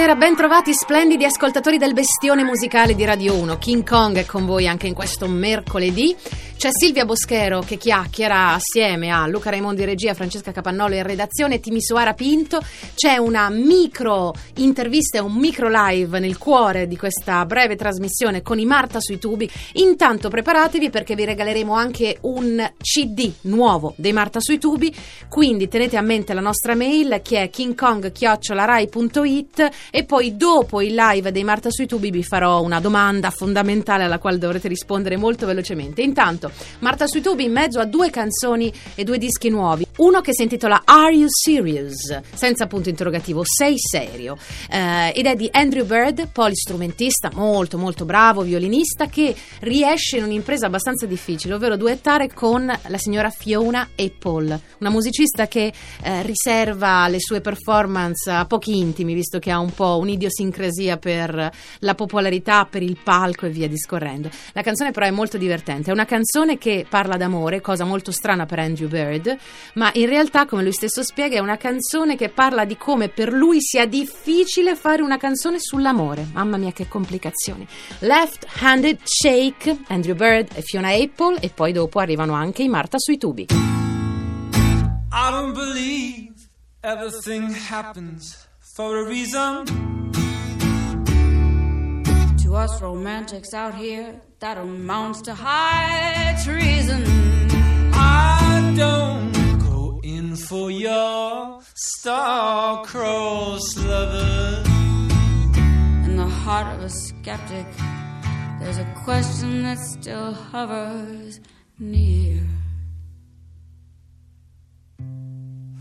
Buonasera, ben trovati splendidi ascoltatori del bestione musicale di Radio 1. King Kong è con voi anche in questo mercoledì. C'è Silvia Boschero che chiacchiera assieme a Luca Raimondi regia, Francesca Capannolo in redazione, Timisoara Pinto. C'è una micro intervista e un micro live nel cuore di questa breve trasmissione con i Marta sui tubi. Intanto preparatevi perché vi regaleremo anche un CD nuovo dei Marta sui tubi, quindi tenete a mente la nostra mail che è kingkong.rai.it e poi dopo il live dei Marta sui tubi vi farò una domanda fondamentale alla quale dovrete rispondere molto velocemente. Intanto, Marta sui tubi in mezzo a due canzoni e due dischi nuovi. Uno che si intitola Are You Serious? Senza punto interrogativo, sei serio? Eh, ed è di Andrew Bird, polistrumentista molto molto bravo, violinista, che riesce in un'impresa abbastanza difficile, ovvero duettare con la signora Fiona Apple, una musicista che eh, riserva le sue performance a pochi intimi, visto che ha un po' un'idiosincrasia per la popolarità, per il palco e via discorrendo. La canzone però è molto divertente, è una canzone che parla d'amore, cosa molto strana per Andrew Bird, ma in realtà, come lui stesso spiega, è una canzone che parla di come per lui sia difficile fare una canzone sull'amore. Mamma mia che complicazioni. Left Handed Shake, Andrew Bird e Fiona Apple e poi dopo arrivano anche i Marta sui tubi. I don't believe everything happens for a reason. To us romantics out here, that amounts to high treason. I don't go in for your star-crossed lover. In the heart of a skeptic, there's a question that still hovers near.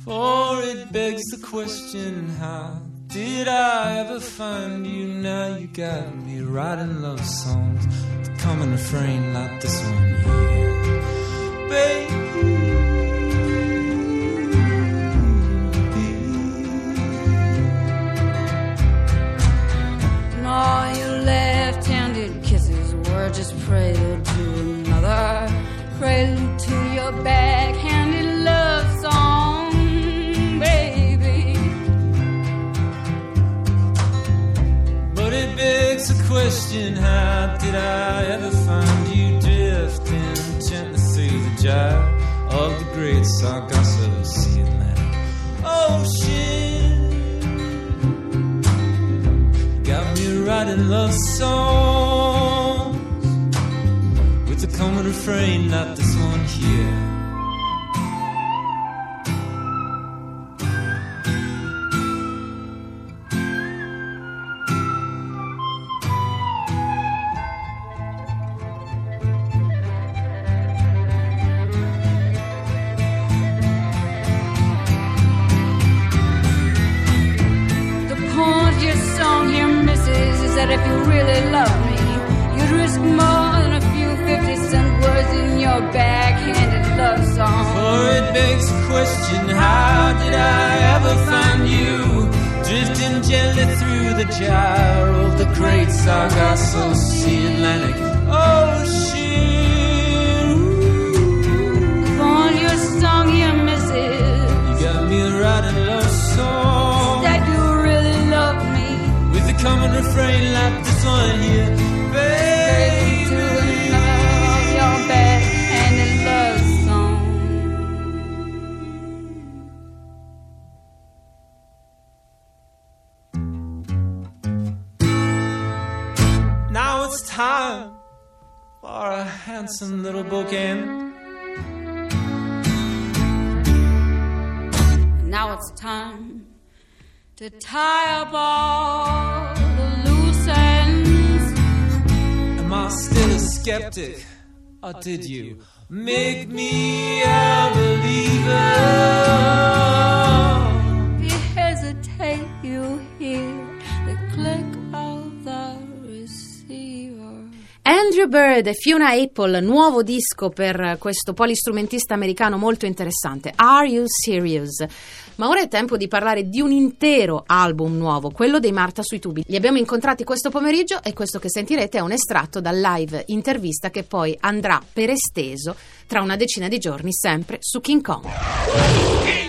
For it begs the question, how did I ever find you? Now you got me writing love songs with common refrain like this one here. And all your left handed kisses were just prelude to another, prelude begs the question, how did I ever find you drifting gently through the gyre of the great Sargasso Sea Atlantic Ocean? Got me writing love songs with a common refrain not this one here. Begs the question, how did I ever find you? Drifting gently through the gyre of the great Sargasso Sea Atlantic Ocean. On your song here, missus, You got me writing love songs that you really love me. with a common refrain like this one here, It's time for a handsome little bookend. Now it's time to tie up all the loose ends. Am I still a skeptic? Or did you make me a believer? Bird e Fiona Apple, nuovo disco per questo polistrumentista americano molto interessante. Are You Serious? Ma ora è tempo di parlare di un intero album nuovo, quello dei Marta sui tubi. Li abbiamo incontrati questo pomeriggio e questo che sentirete è un estratto dal live intervista che poi andrà per esteso tra una decina di giorni sempre su King Kong.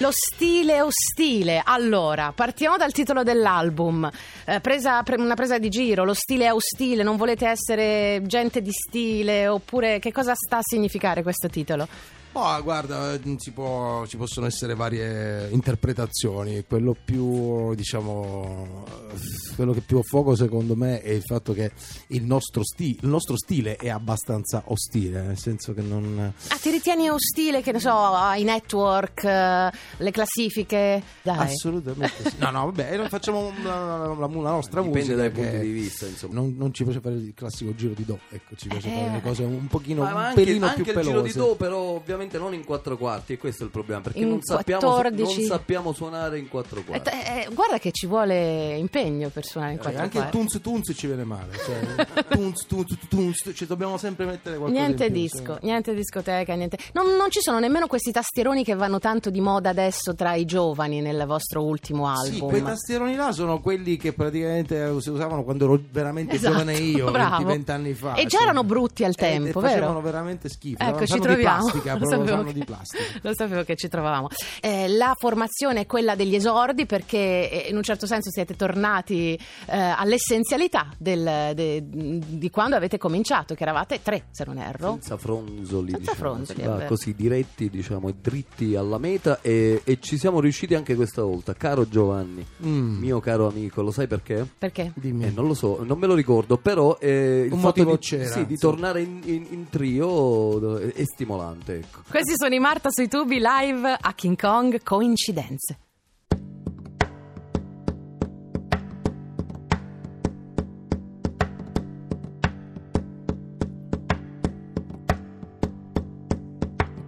Lo stile ostile. Allora, partiamo dal titolo dell'album. Eh, presa- pre- una presa di giro, lo stile è ostile, non volete essere gente di stile, oppure che cosa sta a significare questo titolo? Oh, guarda, eh, si può- ci possono essere varie interpretazioni. Quello più, diciamo, eh, quello che più a fuoco secondo me è il fatto che il nostro, sti- il nostro stile è abbastanza ostile, nel senso che non... Ah, ti ritieni ostile, che ne so, ai network, eh, le classifiche? Dai. Assolutamente sì. No, no, vabbè, noi facciamo la, la- la nostra Dipende musica. dai che punti di vista, insomma. Non, non ci piace fare il classico giro di do, ecco, ci piace Eh. fare le cose un pochino, Ma, ma un anche, pelino anche più il giro di pelose. do, però ovviamente non in quattro quarti, e questo è il problema, perché In non sappiamo, 14. non sappiamo suonare in quattro Eh, quarti. eh, guarda che ci vuole impegno per suonare in Eh, quattro anche il quarti. tunz tunz ci viene male cioè, tunz tunz tunz ci dobbiamo sempre mettere qualcosa Niente in più, disco, sì. niente discoteca, niente. Non, non ci sono nemmeno questi tastieroni che vanno tanto di moda adesso tra i giovani nel vostro ultimo Sì, album. quei tastieroni là sono quelli che praticamente si usavano quando ero veramente Esatto, giovane io, bravo. 20 anni fa. E già cioè. erano brutti al Eh, tempo, e vero? Facevano veramente schifo. Ecco, ci troviamo. di plastica, sapevo che- di plastica. Lo sapevo che ci trovavamo. Eh, la formazione è quella degli esordi perché eh, in un certo senso siete tornati eh, all'essenzialità del- de- di quando avete cominciato, che eravate tre, se non erro. Senza fronzoli, Senza diciamo, fronzoli, vero. così diretti diciamo, e dritti alla meta e, e ci siamo riusciti anche questa volta. Caro Giovanni, Mm. mio caro amico, lo sai perché? Perché? Dimmi. Eh, non lo so, non me lo ricordo, però eh, il Un fatto motivo di, c'era, sì, di sì. tornare in, in- in trio è, è stimolante. Ecco. Questi sono i Marta sui tubi live a King Kong Coincidenze.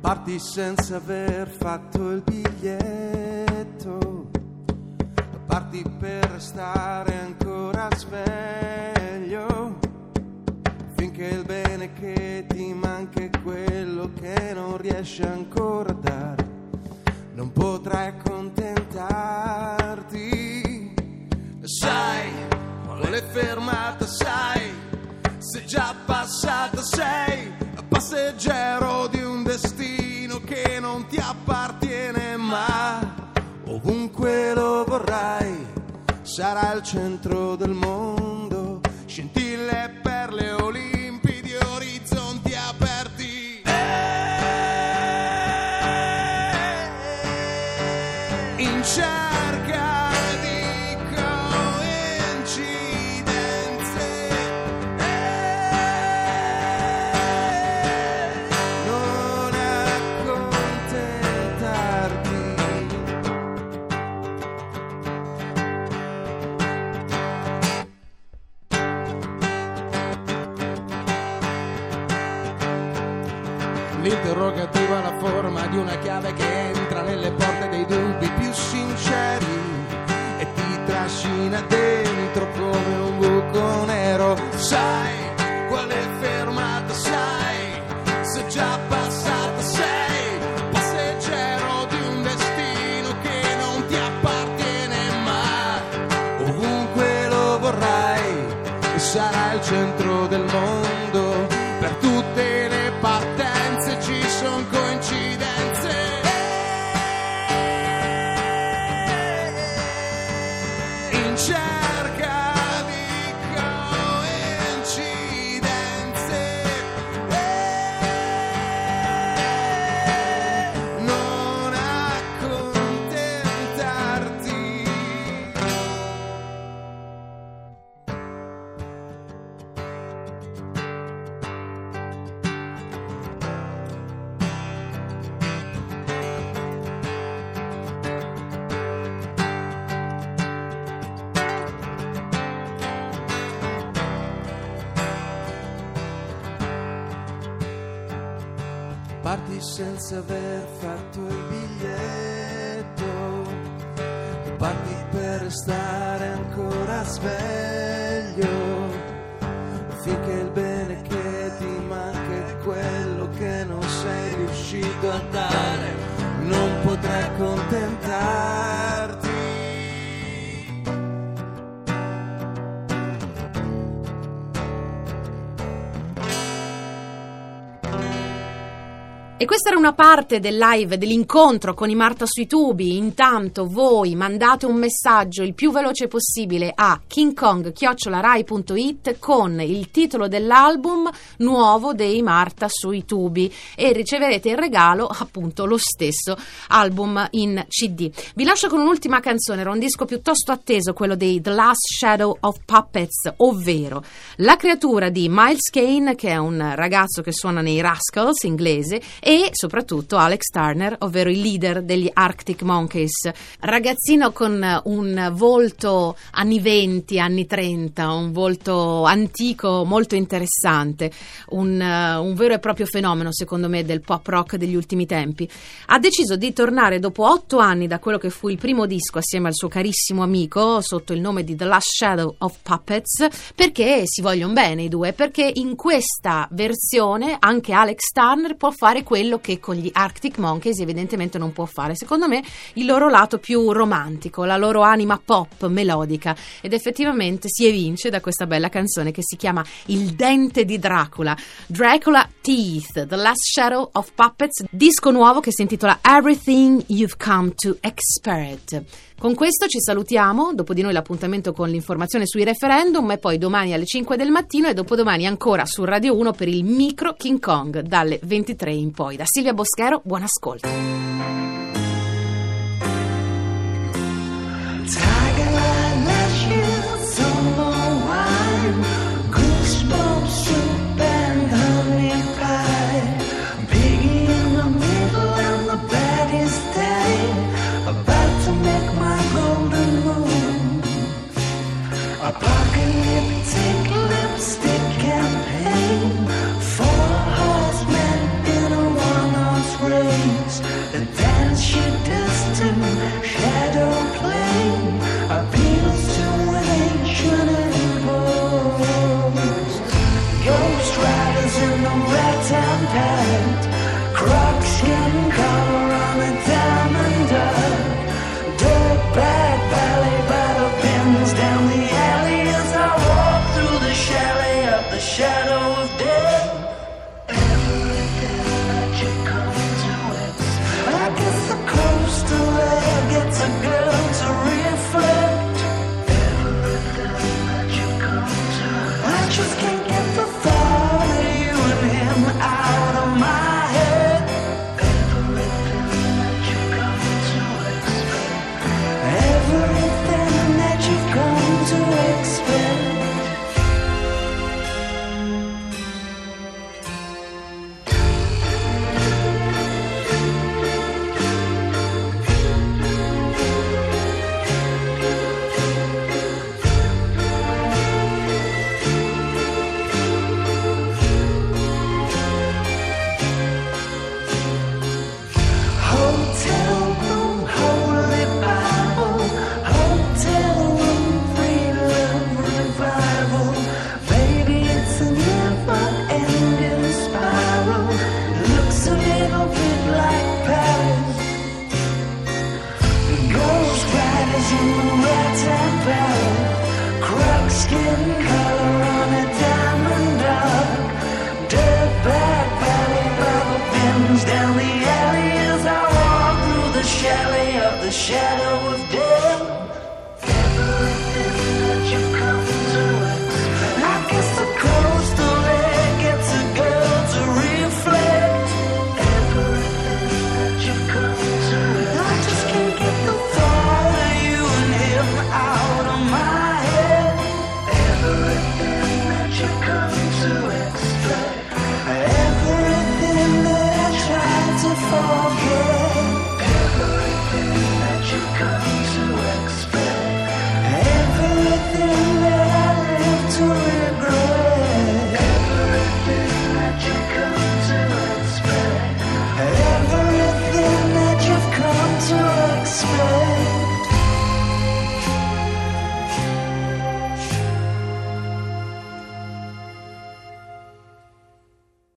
Parti senza aver fatto il biglietto, parti per restare ancora sveglio, finché il bene che ti manca è quello che non riesci ancora a dare, non potrai accontentarti. Sai, quale fermata sai, se già passata sei, passeggero di un destino che non ti appartiene, ma ovunque lo vorrai, sarà il centro del mondo, scintille In L'interrogativo ha la forma di una chiave che entra nelle porte dei dubbi più sinceri e ti trascina dentro come un buco nero. Sai quale fermata sai, se già passata sei, passeggero di un destino che non ti appartiene, ma ovunque lo vorrai, sarà il centro del mondo. Per tutte le partenze Senza aver fatto il biglietto, parti per restare ancora sveglio, finché il bene che ti manca è quello che non sei riuscito a dare, non potrai accontentarti. E questa era una parte del live, dell'incontro con i Marta sui tubi. Intanto voi mandate un messaggio il più veloce possibile a kingkong.rai.it con il titolo dell'album nuovo dei Marta sui tubi e riceverete in regalo appunto lo stesso album in CD. Vi lascio con un'ultima canzone, era un disco piuttosto atteso, quello dei The Last Shadow of Puppets, ovvero La creatura di Miles Kane, che è un ragazzo che suona nei Rascals inglese, e soprattutto Alex Turner, ovvero il leader degli Arctic Monkeys. Ragazzino con un volto anni 20, anni 30, un volto antico molto interessante, un, uh, un vero e proprio fenomeno secondo me del pop rock degli ultimi tempi. Ha deciso di tornare dopo otto anni da quello che fu il primo disco assieme al suo carissimo amico sotto il nome di The Last Shadow of Puppets perché si vogliono bene i due, perché in questa versione anche Alex Turner può fare quello quello che con gli Arctic Monkeys evidentemente non può fare. Secondo me il loro lato più romantico, la loro anima pop, melodica ed effettivamente si evince da questa bella canzone che si chiama Il dente di Dracula, Dracula Teeth, The Last Shadow of Puppets, disco nuovo che si intitola Everything You've Come to Expert. Con questo ci salutiamo, dopo di noi l'appuntamento con l'informazione sui referendum e poi domani alle 5 del mattino e dopodomani ancora su Radio 1 per il micro King Kong dalle 23 in poi. Da Silvia Boschero, buon ascolto. shadow of the shadow of death.